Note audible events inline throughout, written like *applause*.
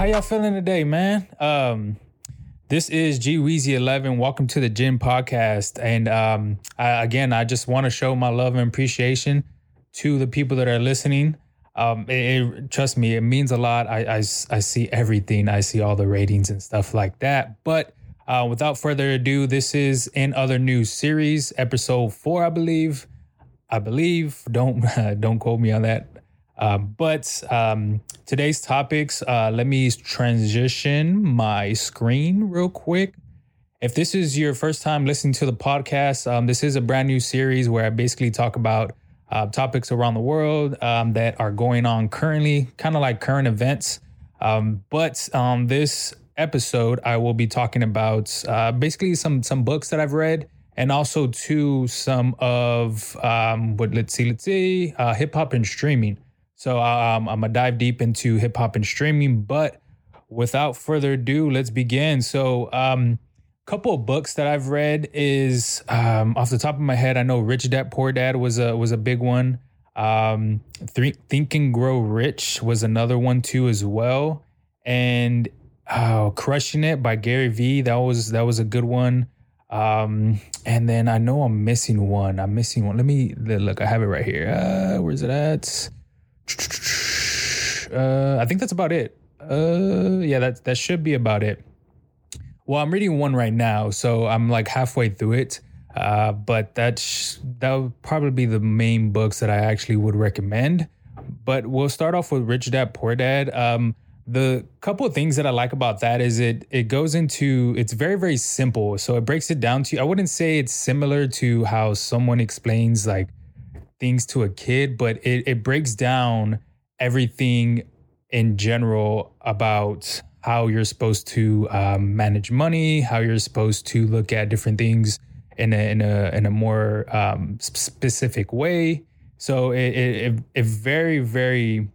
How y'all feeling today, man? Um, this is G Weezy 11. Welcome to the Ginn Podcast. And um, I, again, I just want to show my love and appreciation to the people that are listening. Um, it, it- trust me, it means a lot. I I see everything. I see all the ratings and stuff like that. But uh, without further ado, this is in other news series, episode four, I believe. I believe. Don't *laughs* don't quote me on that. Uh, but um, today's topics. Uh, let me transition my screen real quick. If this is your first time listening to the podcast, um, this is a brand new series where I basically talk about uh, topics around the world um, that are going on currently, kind of like current events. Um, but um, this episode, I will be talking about uh, basically some some books that I've read, and also to some of um, what let's see, let's see, uh, hip hop and streaming. So um, I'm gonna dive deep into hip hop and streaming, but without further ado, let's begin. So, um, couple of books that I've read is um, off the top of my head. I know Rich Dad Poor Dad was a was a big one. Um, Think Think and Grow Rich was another one too as well, and oh, Crushing It by Gary Vee that was that was a good one. Um, and then I know I'm missing one. I'm missing one. Let me look. I have it right here. Uh, where's it at? Uh, I think that's about it. Uh, yeah, that that should be about it. Well, I'm reading one right now, so I'm like halfway through it. Uh, but that's that would probably be the main books that I actually would recommend. But we'll start off with Rich Dad Poor Dad. Um, the couple of things that I like about that is it it goes into it's very very simple. So it breaks it down to I wouldn't say it's similar to how someone explains like things to a kid, but it, it breaks down everything in general about how you're supposed to um, manage money, how you're supposed to look at different things in a in a in a more um, specific way. So it it, it, very very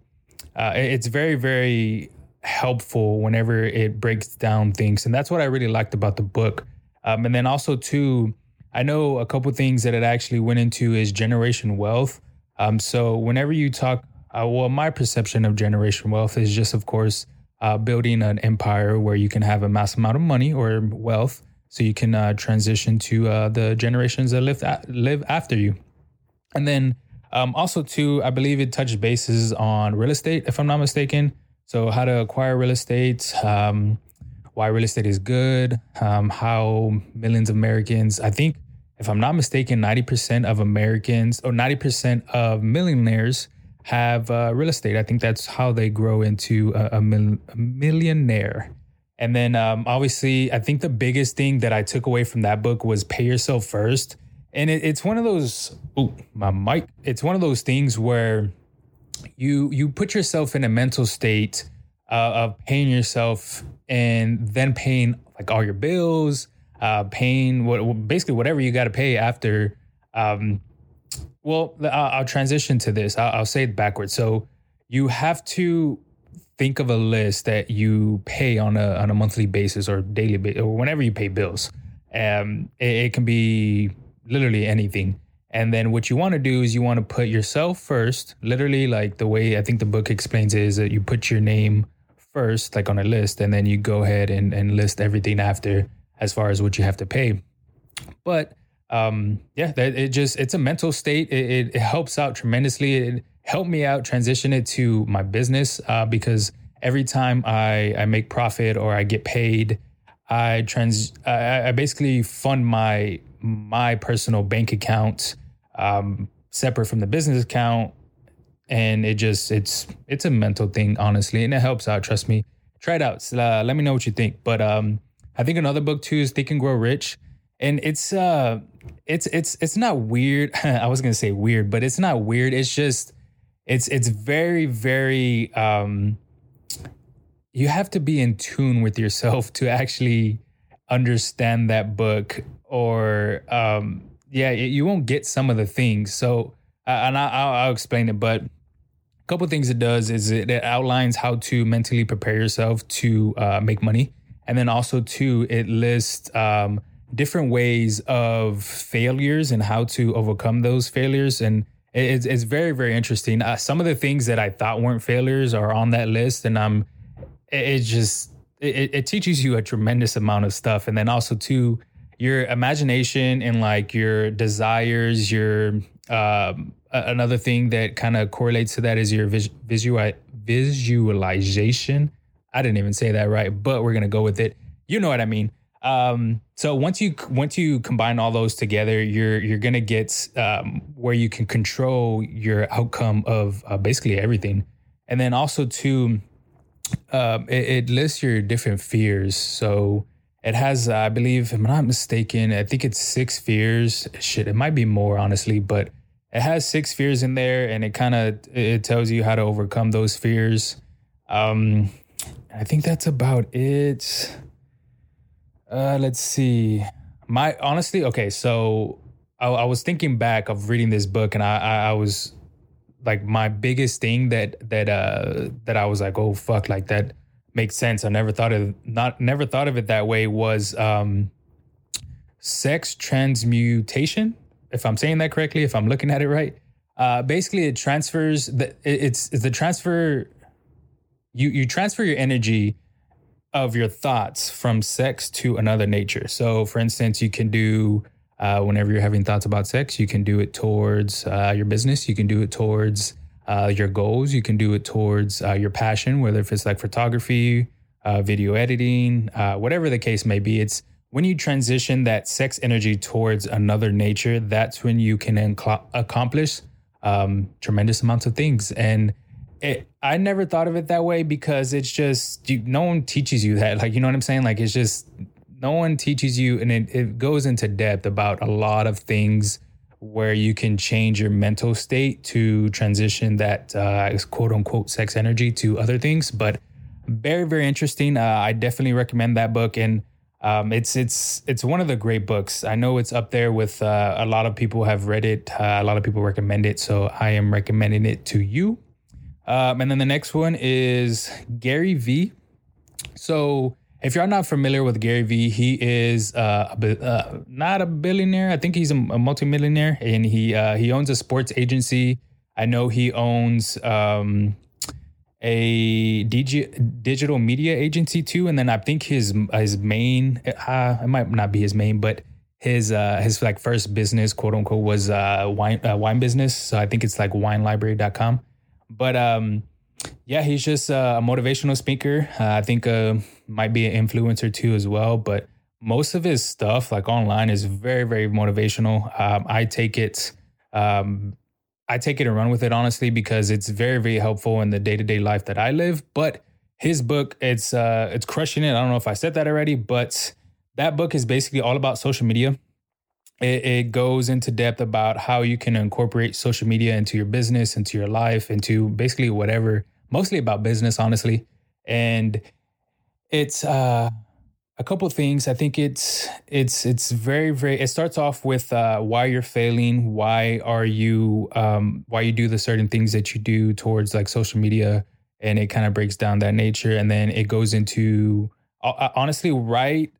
uh, it's very very helpful whenever it breaks down things, and that's what I really liked about the book. Um, and then also too, I know a couple things that it actually went into is generation wealth. Um, so whenever you talk, uh, well, my perception of generation wealth is just, of course, uh, building an empire where you can have a mass amount of money or wealth, so you can uh, transition to uh, the generations that live a- live after you. And then um, also too, I believe it touched bases on real estate, if I'm not mistaken. So how to acquire real estate, um, why real estate is good, um, how millions of Americans, I think, if I'm not mistaken, 90% of Americans or 90% of millionaires have uh, real estate. I think that's how they grow into a, a, mil- a millionaire. And then um, obviously, I think the biggest thing that I took away from that book was pay yourself first. And it, it's one of those, oh, my mic. It's one of those things where you you put yourself in a mental state uh, of paying yourself and then paying like all your bills, uh, paying what basically whatever you got to pay after. Um, well, I'll, I'll transition to this. I'll, I'll say it backwards. So you have to think of a list that you pay on a on a monthly basis or daily basis or whenever you pay bills. Um, it, it can be literally anything. And then what you want to do is you want to put yourself first. Literally, like the way I think the book explains it is that you put your name first, like on a list, and then you go ahead and, and list everything after as far as what you have to pay. But um, yeah, that it just it's a mental state. It, it, it helps out tremendously. It helped me out transition it to my business uh, because every time I I make profit or I get paid, I trans I, I basically fund my my personal bank account um, separate from the business account, and it just it's it's a mental thing honestly, and it helps out. Trust me. Try it out. Uh, let me know what you think. But um, I think another book too is Think and Grow Rich, and it's uh it's it's it's not weird. *laughs* I was gonna say weird, but it's not weird. It's just it's it's very very um you have to be in tune with yourself *laughs* to actually understand that book or um yeah you won't get some of the things so uh, and I, I'll, I'll explain it but a couple things it does is it outlines how to mentally prepare yourself to uh, make money and then also too it lists um, different ways of failures and how to overcome those failures. And it's, it's very very interesting. Uh, some of the things that i thought weren't failures are on that list and i'm it, it just it, it teaches you a tremendous amount of stuff, and then also too your imagination and like your desires, your um, another thing that kind of correlates to that is your vis- visual visualization. I didn't even say that right, but we're gonna go with it. You know what I mean. Um, so once you once you combine all those together, you're you're gonna get um, where you can control your outcome of uh, basically everything, and then also too, um, it, it, lists your different fears. So it has, I believe, if I'm not mistaken, I think it's six fears. Shit, it might be more honestly, but it has six fears in there, and it kind of it tells you how to overcome those fears. Um, I think that's about it. Uh, let's see. My honestly, okay. So I, I, was thinking back of reading this book, and I, I, I was like, my biggest thing that that uh that I was like, oh fuck, like that makes sense. I never thought of not never thought of it that way. Was um, sex transmutation? If I'm saying that correctly, if I'm looking at it right, uh, basically it transfers the it's, it's the transfer. You you transfer your energy of your thoughts from sex to another nature. So, for instance, you can do uh, whenever you're having thoughts about sex, you can do it towards uh, your business, you can do it towards uh, your goals, you can do it towards uh, your passion, whether if it's like photography, uh, video editing, uh, whatever the case may be. It's when you transition that sex energy towards another nature, that's when you can inc- accomplish um, tremendous amounts of things. And it, I never thought of it that way because it's just you, no one teaches you that. Like you know what I'm saying? Like it's just no one teaches you, and it, it goes into depth about a lot of things where you can change your mental state to transition that uh, quote unquote sex energy to other things. But very very interesting. Uh, I definitely recommend that book and. Um, it's it's it's one of the great books. I know it's up there with uh, a lot of people have read it. Uh, a lot of people recommend it, so I am recommending it to you. Um, and then the next one is Gary Vee. So if you're not familiar with Gary Vee, he is uh, uh, not a billionaire. I think he's a, a multimillionaire, and he uh, he owns a sports agency. I know he owns um, a DG, digital media agency too, and then I think his his main uh, it might not be his main, but his uh, his like first business, quote unquote, was uh, wine wine business. So I think it's like winelibrary.com. But um, yeah, he's just a motivational speaker. Uh, I think uh, might be an influencer too as well. But most of his stuff, like online, is very very motivational. Um, I take it. Um, I take it and run with it honestly because it's very very helpful in the day to day life that I live. But his book, it's uh, it's crushing it. I don't know if I said that already, but that book is basically all about social media it, it, goes into depth about how you can incorporate social media into your business, into your life, into basically whatever, mostly about business, honestly. And it's uh, a couple things. I think it's it's it's very very. It starts off with uh, why you're failing, why are you um, why you do the certain things that you do towards like social media, and it kind of breaks down that nature, and then it goes into uh, honestly right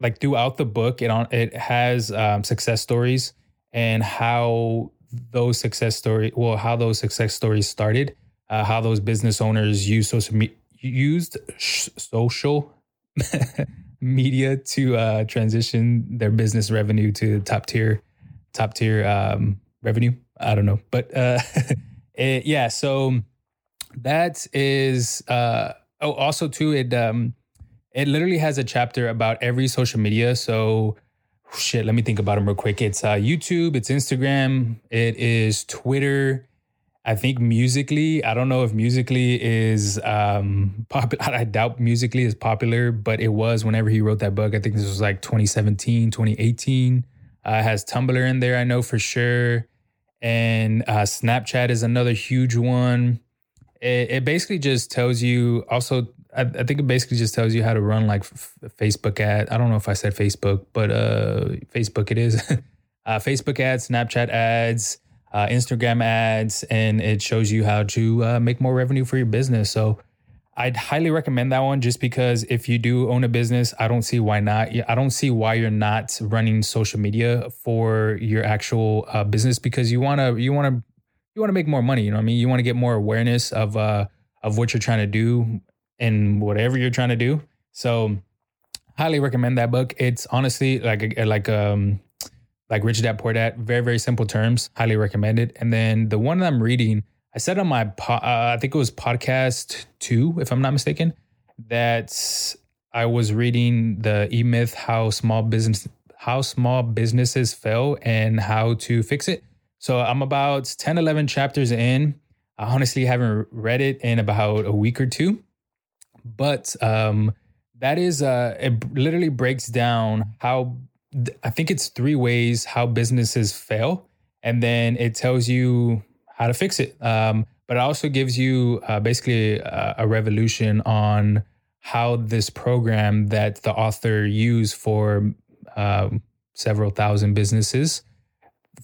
like throughout the book, it on it has um, success stories and how those success story well how those success stories started, uh, how those business owners use social me- used sh- social *laughs* media to uh, transition their business revenue to top tier top tier um, revenue. I don't know, but uh, *laughs* it, yeah. So that is uh, oh also too it um it literally has a chapter about every social media. So, shit, let me think about them real quick. It's uh, YouTube, it's Instagram, it is Twitter. I think Musical.ly, I don't know if Musical.ly is um *laughs* popular. I doubt Musical.ly is popular, but it was whenever he wrote that book. I think this was like 2017, 2018. Uh, has Tumblr in there, I know for sure. And uh, Snapchat is another huge one. It, it basically just tells you also I, I, think it basically just tells you how to run like f- Facebook ad. I don't know if I said Facebook, but uh, Facebook it is. *laughs* uh, Facebook ads, Snapchat ads, uh, Instagram ads, and it shows you how to uh, make more revenue for your business. So I'd highly recommend that one just because if you do own a business, I don't see why not. I don't see why you're not running social media for your actual uh, business because you wanna you wanna you wanna make more money. You know what I mean? You want to get more awareness of uh, of what you're trying to do in whatever you're trying to do. So highly recommend that book. It's honestly like like um like Rich Dad Poor Dad, very very simple terms. Highly recommend it. And then the one that I'm reading, I said on my po- uh, I think it was podcast two, if I'm not mistaken, that I was reading the E Myth how small business how small businesses fail and how to fix it. So I'm about 10, 11 chapters in. I honestly haven't read it in about a week or two, but um, that is uh, it literally breaks down how I think it's three ways how businesses fail, and then it tells you how to fix it. Um, but it also gives you uh, basically a, a revolution on how this program that the author used for um, several thousand businesses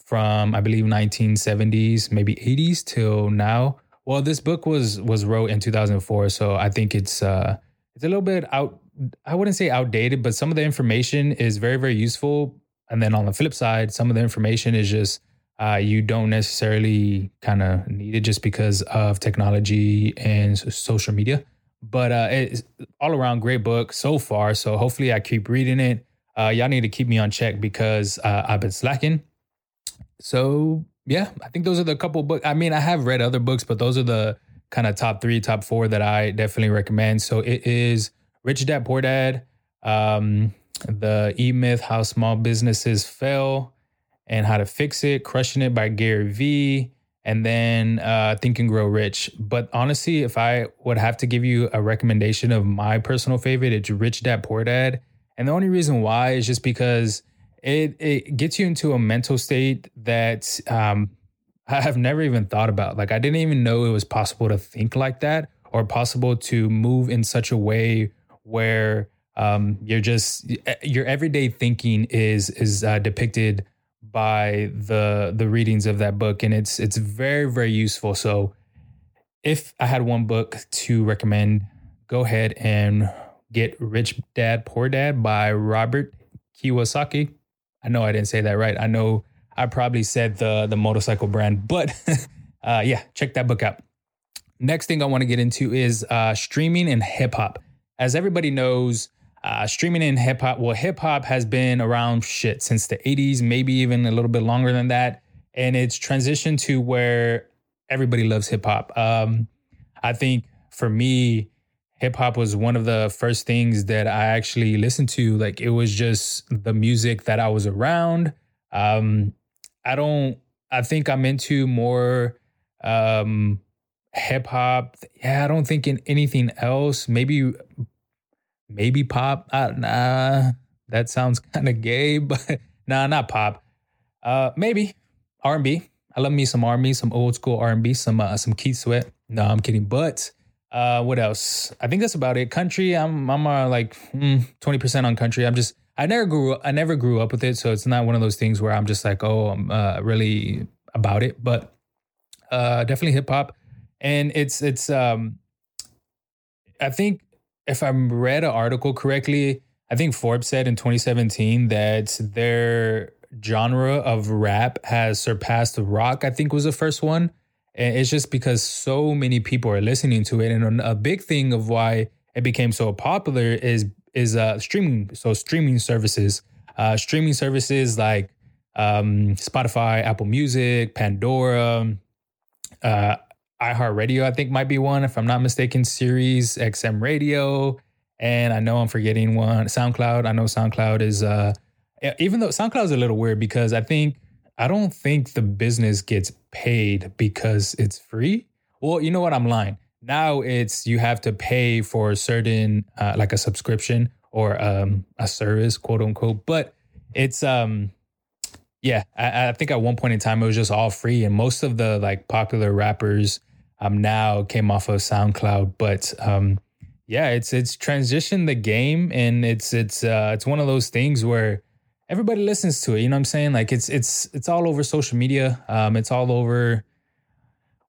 from I believe 1970s, maybe 80s till now. Well, this book was was wrote in 2004, so I think it's uh it's a little bit out I wouldn't say outdated, but some of the information is very very useful. And then on the flip side, some of the information is just uh, you don't necessarily kind of need it just because of technology and social media. But uh, it's all around great book so far. So hopefully I keep reading it. Uh, y'all need to keep me on check because uh, I've been slacking. So yeah, I think those are the couple books. I mean, I have read other books, but those are the kind of top three, top four that I definitely recommend. So it is Rich Dad Poor Dad, um, the E Myth: How Small Businesses Fail and How to Fix It, Crushing It by Gary Vee, and then uh, Think and Grow Rich. But honestly, if I would have to give you a recommendation of my personal favorite, it's Rich Dad Poor Dad. And the only reason why is just because it it gets you into a mental state that um, I have never even thought about. Like I didn't even know it was possible to think like that or possible to move in such a way where um, you're just your everyday thinking is is uh, depicted by the the readings of that book, and it's it's very very useful. So, if I had one book to recommend, go ahead and get Rich Dad Poor Dad by Robert Kiyosaki. I know I didn't say that right. I know I probably said the the motorcycle brand, but *laughs* uh, yeah, check that book out. Next thing I want to get into is uh, streaming and hip hop. As everybody knows, uh, streaming and hip hop, well, hip hop has been around shit since the 80s, maybe even a little bit longer than that. And it's transitioned to where everybody loves hip hop. Um, I think for me, hip hop was one of the first things that I actually listened to. Like it was just the music that I was around. Um, I don't. I think I'm into more um, hip hop. Yeah, I don't think in anything else. Maybe, maybe pop. Nah, that sounds *laughs* kind of gay, *laughs* but nah, not pop. Uh, maybe R and B. I love me some R and B, some old school R and B, some uh, some Keith Sweat. No, I'm kidding. But uh, what else? I think that's about it. Country, I'm I'm uh, like hmm, twenty mm, percent on country. I'm just I never grew I never grew up with it, so it's not one of those things where I'm just like oh I'm uh, really about it. But uh, definitely hip hop, and it's it's um I think if I read an article correctly, I think Forbes said in 2017 that their genre of rap has surpassed rock. I think was the first one and it's just because so many people are listening to it. And a big thing of why it became so popular is is uh, streaming. So streaming services, uh, streaming services like um, Spotify, Apple Music, Pandora, uh, iHeartRadio. I think might be one if I'm not mistaken. Sirius, XM Radio, and I know I'm forgetting one. SoundCloud. I know SoundCloud is. Uh, even though SoundCloud is a little weird because I think I don't think the business gets paid because it's free. Well, you know what? I'm lying. Now it's you have to pay for a certain uh, like a subscription or um, a service, quote unquote. But it's um yeah, I, I, think at one point in time it was just all free, and most of the like popular rappers um now came off of SoundCloud. But um yeah, it's it's transitioned the game, and it's it's uh it's one of those things where everybody listens to it. You know what I'm saying? Like it's it's it's all over social media. Um, it's all over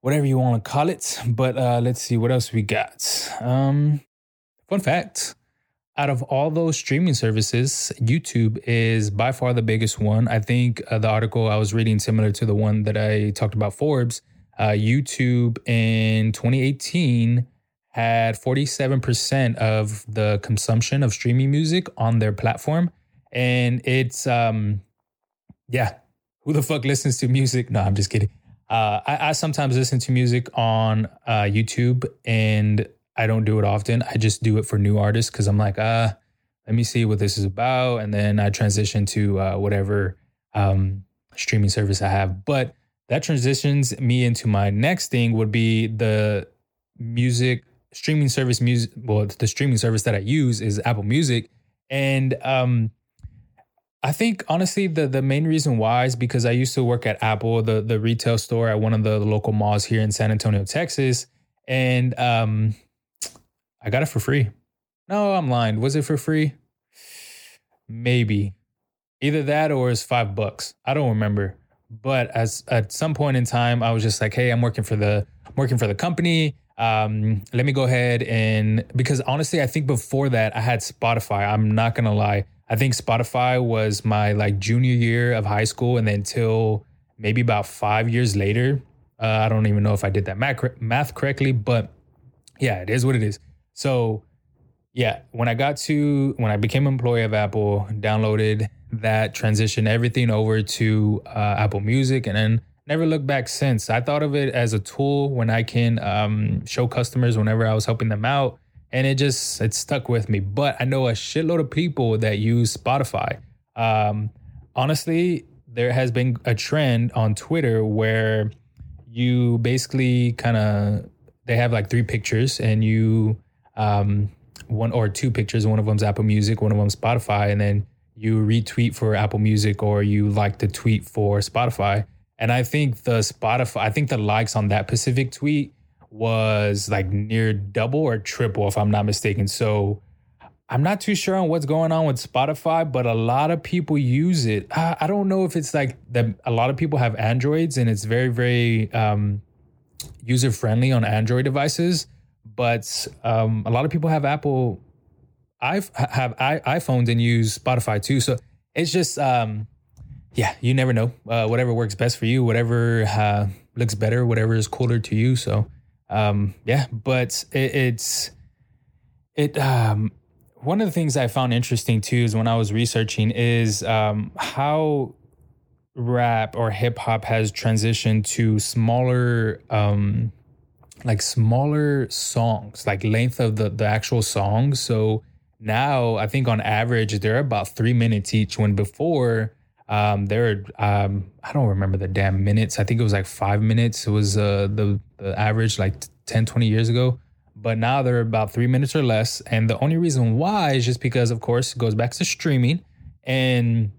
whatever you want to call it. But uh, let's see what else we got. Um, fun fact: out of all those streaming services, YouTube is by far the biggest one. I think uh, the article I was reading similar to the one that I talked about Forbes. Uh, YouTube in 2018 had 47% of the consumption of streaming music on their platform. And it's, um, yeah, who the fuck listens to music? No, I'm just kidding. Uh, I, I, sometimes listen to music on uh, YouTube and I don't do it often. I just do it for new artists because I'm like, uh, let me see what this is about. And then I transition to uh, whatever um, streaming service I have. But that transitions me into my next thing would be the music streaming service music well the streaming service that i use is apple music and um i think honestly the the main reason why is because i used to work at apple the the retail store at one of the local malls here in san antonio texas. And um i got it for free. No i'm lying. Was it for free? Maybe. Either that or it's five bucks. I don't remember. But as at some point in time i was just like hey i'm working for the I'm working for the company. Um, let me go ahead and because honestly, I think before that I had Spotify. I'm not gonna lie. I think Spotify was my like junior year of high school, and then until maybe about five years later. Uh, I don't even know if I did that math, math correctly, but yeah, it is what it is. So yeah, when I got to when I became employee of Apple, downloaded that, transitioned everything over to uh, Apple Music, and then never looked back since. I thought of it as a tool when I can um, show customers whenever I was helping them out, and it just it stuck with me. But I know a shitload of people that use Spotify. Um, honestly, there has been a trend on Twitter where you basically kind of they have like three pictures and you um, one or two pictures. One of them's Apple Music, one of them's Spotify, and then you retweet for Apple Music or you like the tweet for Spotify and I think the Spotify, I think the likes on that Pacific tweet was like near double or triple, if I'm not mistaken. So I'm not too sure on what's going on with Spotify, but a lot of people use it. I, I don't know if it's like that. A lot of people have Androids and it's very, very um, user friendly on Android devices. But um, a lot of people have Apple, I have iPhones and use Spotify too. So it's just um, yeah, you never know. Uh, whatever works best for you, whatever uh, looks better, whatever is cooler to you. So, um, yeah, but it, it's it. Um, one of the things I found interesting too is when I was researching is um, how rap or hip hop has transitioned to smaller, um, like smaller songs, like length of the the actual songs. So now I think on average they're about three minutes each. When before um, there, um, I don't remember the damn minutes. I think it was like five minutes. It was uh, the the average like 10, 20 years ago. But now they're about three minutes or less. And the only reason why is just because, of course, it goes back to streaming. And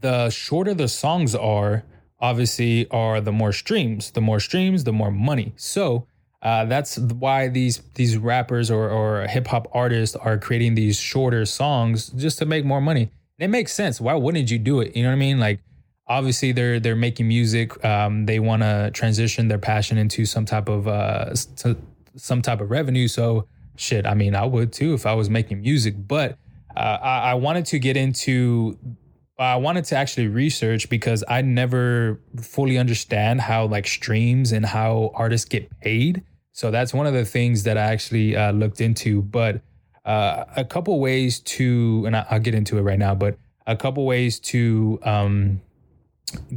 the shorter the songs are, obviously, are the more streams. The more streams, the more money. So uh, that's why these these rappers or, or hip hop artists are creating these shorter songs just to make more money it makes sense. Why wouldn't you do it? You know what I mean? Like obviously they're they're making music. Um, they want to transition their passion into some type of uh, some type of revenue. So shit, I mean, I would too if I was making music. But uh, I, I wanted to get into. I wanted to actually research because I never fully understand how like streams and how artists get paid. So that's one of the things that I actually uh, looked into. But uh, a couple ways to, and I'll get into it right now, but a couple ways to um,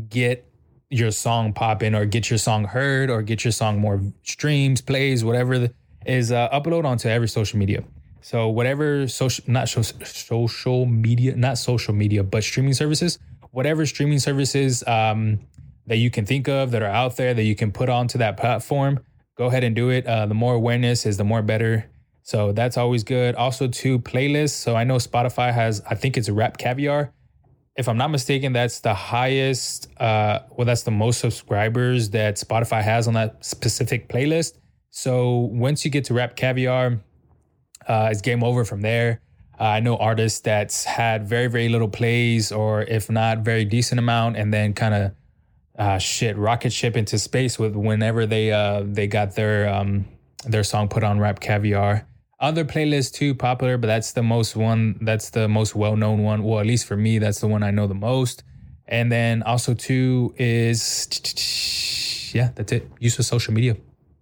get your song popping or get your song heard or get your song more streams, plays, whatever is uh, upload onto every social media. So whatever social, not so, social media, not social media, but streaming services, whatever streaming services um, that you can think of that are out there that you can put onto that platform, go ahead and do it. Uh, the more awareness is the more better. So that's always good. Also, to playlists. So I know Spotify has, I think it's Rap Caviar. If I'm not mistaken, that's the highest, uh, well, that's the most subscribers that Spotify has on that specific playlist. So once you get to RapCaviar, uh, it's game over from there. Uh, I know artists that's had very, very little plays, or if not, very decent amount, and then kind of uh, shit rocket ship into space with whenever they uh, they got their um, their song put on RapCaviar other playlists too popular, but that's the most one. That's the most well known one. Well, at least for me, that's the one I know the most. And then also two is yeah, that's it. Use of social media.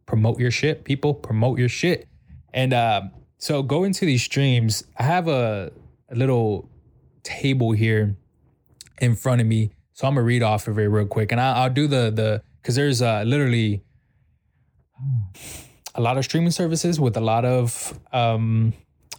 promote your shit, people. Promote your shit. And uh, so go into these streams. I have a, a little table here in front of me. So I'm gonna read off of it real quick, and I, will do the the because there's uh, literally a lot of streaming services with a lot of um,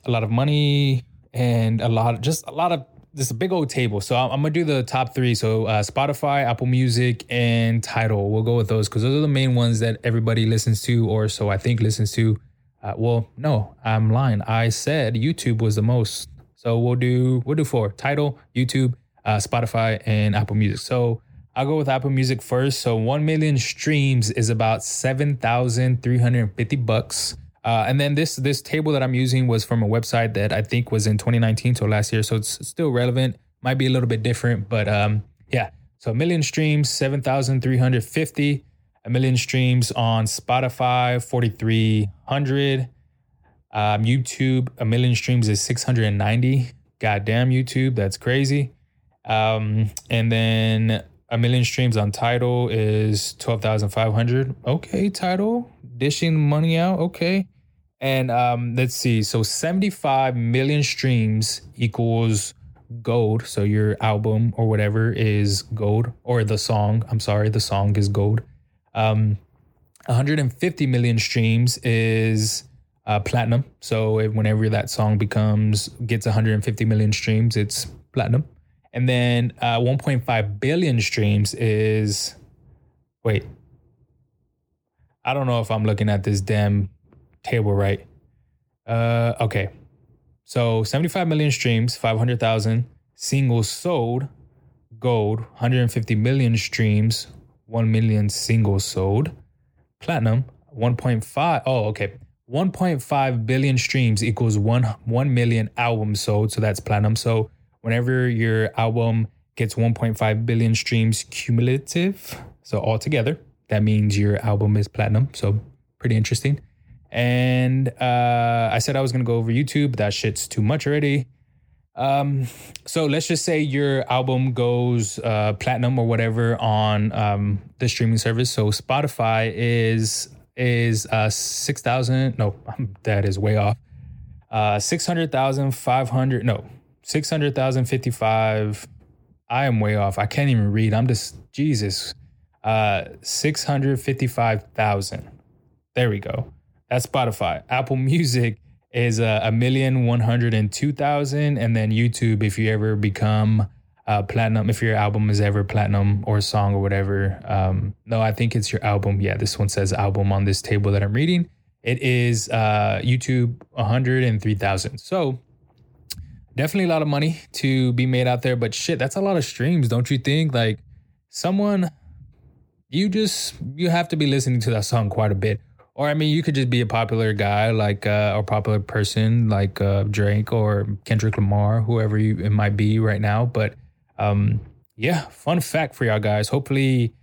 a lot of money and a lot of just a lot of this a big old table. So I'm, I'm gonna do the top three. So uh, Spotify, Apple Music, and Tidal. We'll go with those because those are the main ones that everybody listens to, or so I think listens to. Uh, well, no, I'm lying. I said YouTube was the most. So we'll do we'll do four: Tidal, YouTube, uh, Spotify, and Apple Music. So I'll go with Apple Music first. So one million streams is about seven thousand three hundred fifty bucks. Uh, and then this this table that I'm using was from a website that I think was in 2019, so last year. So it's still relevant. Might be a little bit different, but um, yeah. So a million streams, 7,350. A million streams on Spotify, 4,300. Um, YouTube, a million streams is 690. Goddamn YouTube, that's crazy. Um, and then a million streams on Tidal is 12,500. Okay, Tidal dishing money out. Okay. And um, let's see. So 75 million streams equals gold. So your album or whatever is gold, or the song. I'm sorry, the song is gold. Um, 150 million streams is uh, platinum. So whenever that song becomes gets 150 million streams, it's platinum. And then uh, 1.5 billion streams is wait, I don't know if I'm looking at this damn table right. Uh, okay. So 75 million streams, 500,000 singles sold, gold, 150 million streams, 1 million singles sold, platinum, 1.5. Oh, okay. 1.5 billion streams equals 1 1 million albums sold. So that's platinum. So whenever your album gets 1.5 billion streams cumulative, so altogether, that means your album is platinum. So pretty interesting. And uh, I said I was gonna go over YouTube, but that shit's too much already. Um, so let's just say your album goes uh, platinum or whatever on um, the streaming service. So Spotify is is uh, six thousand. No, *laughs* that is way off. Uh, six hundred thousand five hundred. No, six hundred thousand fifty five. I am way off. I can't even read. I'm just Jesus uh, 655,000. There we go. That's Spotify. Apple *laughs* Music is uh, a million one hundred and two thousand, and then YouTube, if you ever become uh, platinum, if your album is ever platinum or song or whatever. Um, no, I think it's your album. Yeah, this one says album on this table that I'm reading. It is uh, YouTube one hundred and three thousand. So definitely a lot of money to be made out there, but shit, that's a lot of streams, don't you think? Like someone you just you have to be listening to that song quite a bit. Or I mean, you could just be a popular guy like uh, or popular person like uh, Drake or Kendrick Lamar, whoever you it might be right now. But um, yeah, fun fact for y'all guys. Hopefully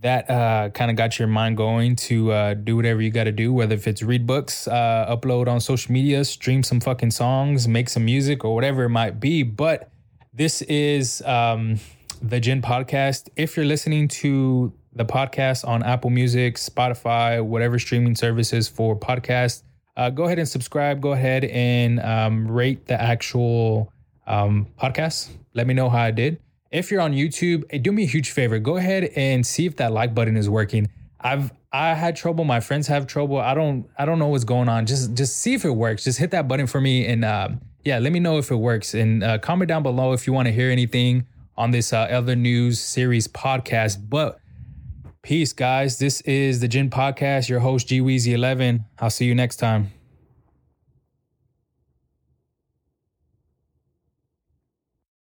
that uh, kind of got your mind going to uh, do whatever you got to do, whether if it's read books, uh, upload on social media, stream some fucking songs, make some music, or whatever it might be. But this is um, the Ginn Podcast. If you're listening to the podcast on Apple Music, Spotify, whatever streaming services for podcasts, uh, go ahead and subscribe. Go ahead and um, rate the actual um, podcast. Let me know how I did. If you're on YouTube, do me a huge favor. Go ahead and see if that like button is working. I've I had trouble. My friends have trouble. I don't I don't know what's going on. Just just see if it works. Just hit that button for me and uh, yeah, let me know if it works. And uh, comment down below if you want to hear anything on this uh, other news series podcast. But peace, guys. This is the Ginn Podcast. Your host G Weezy 11. I'll see you next time.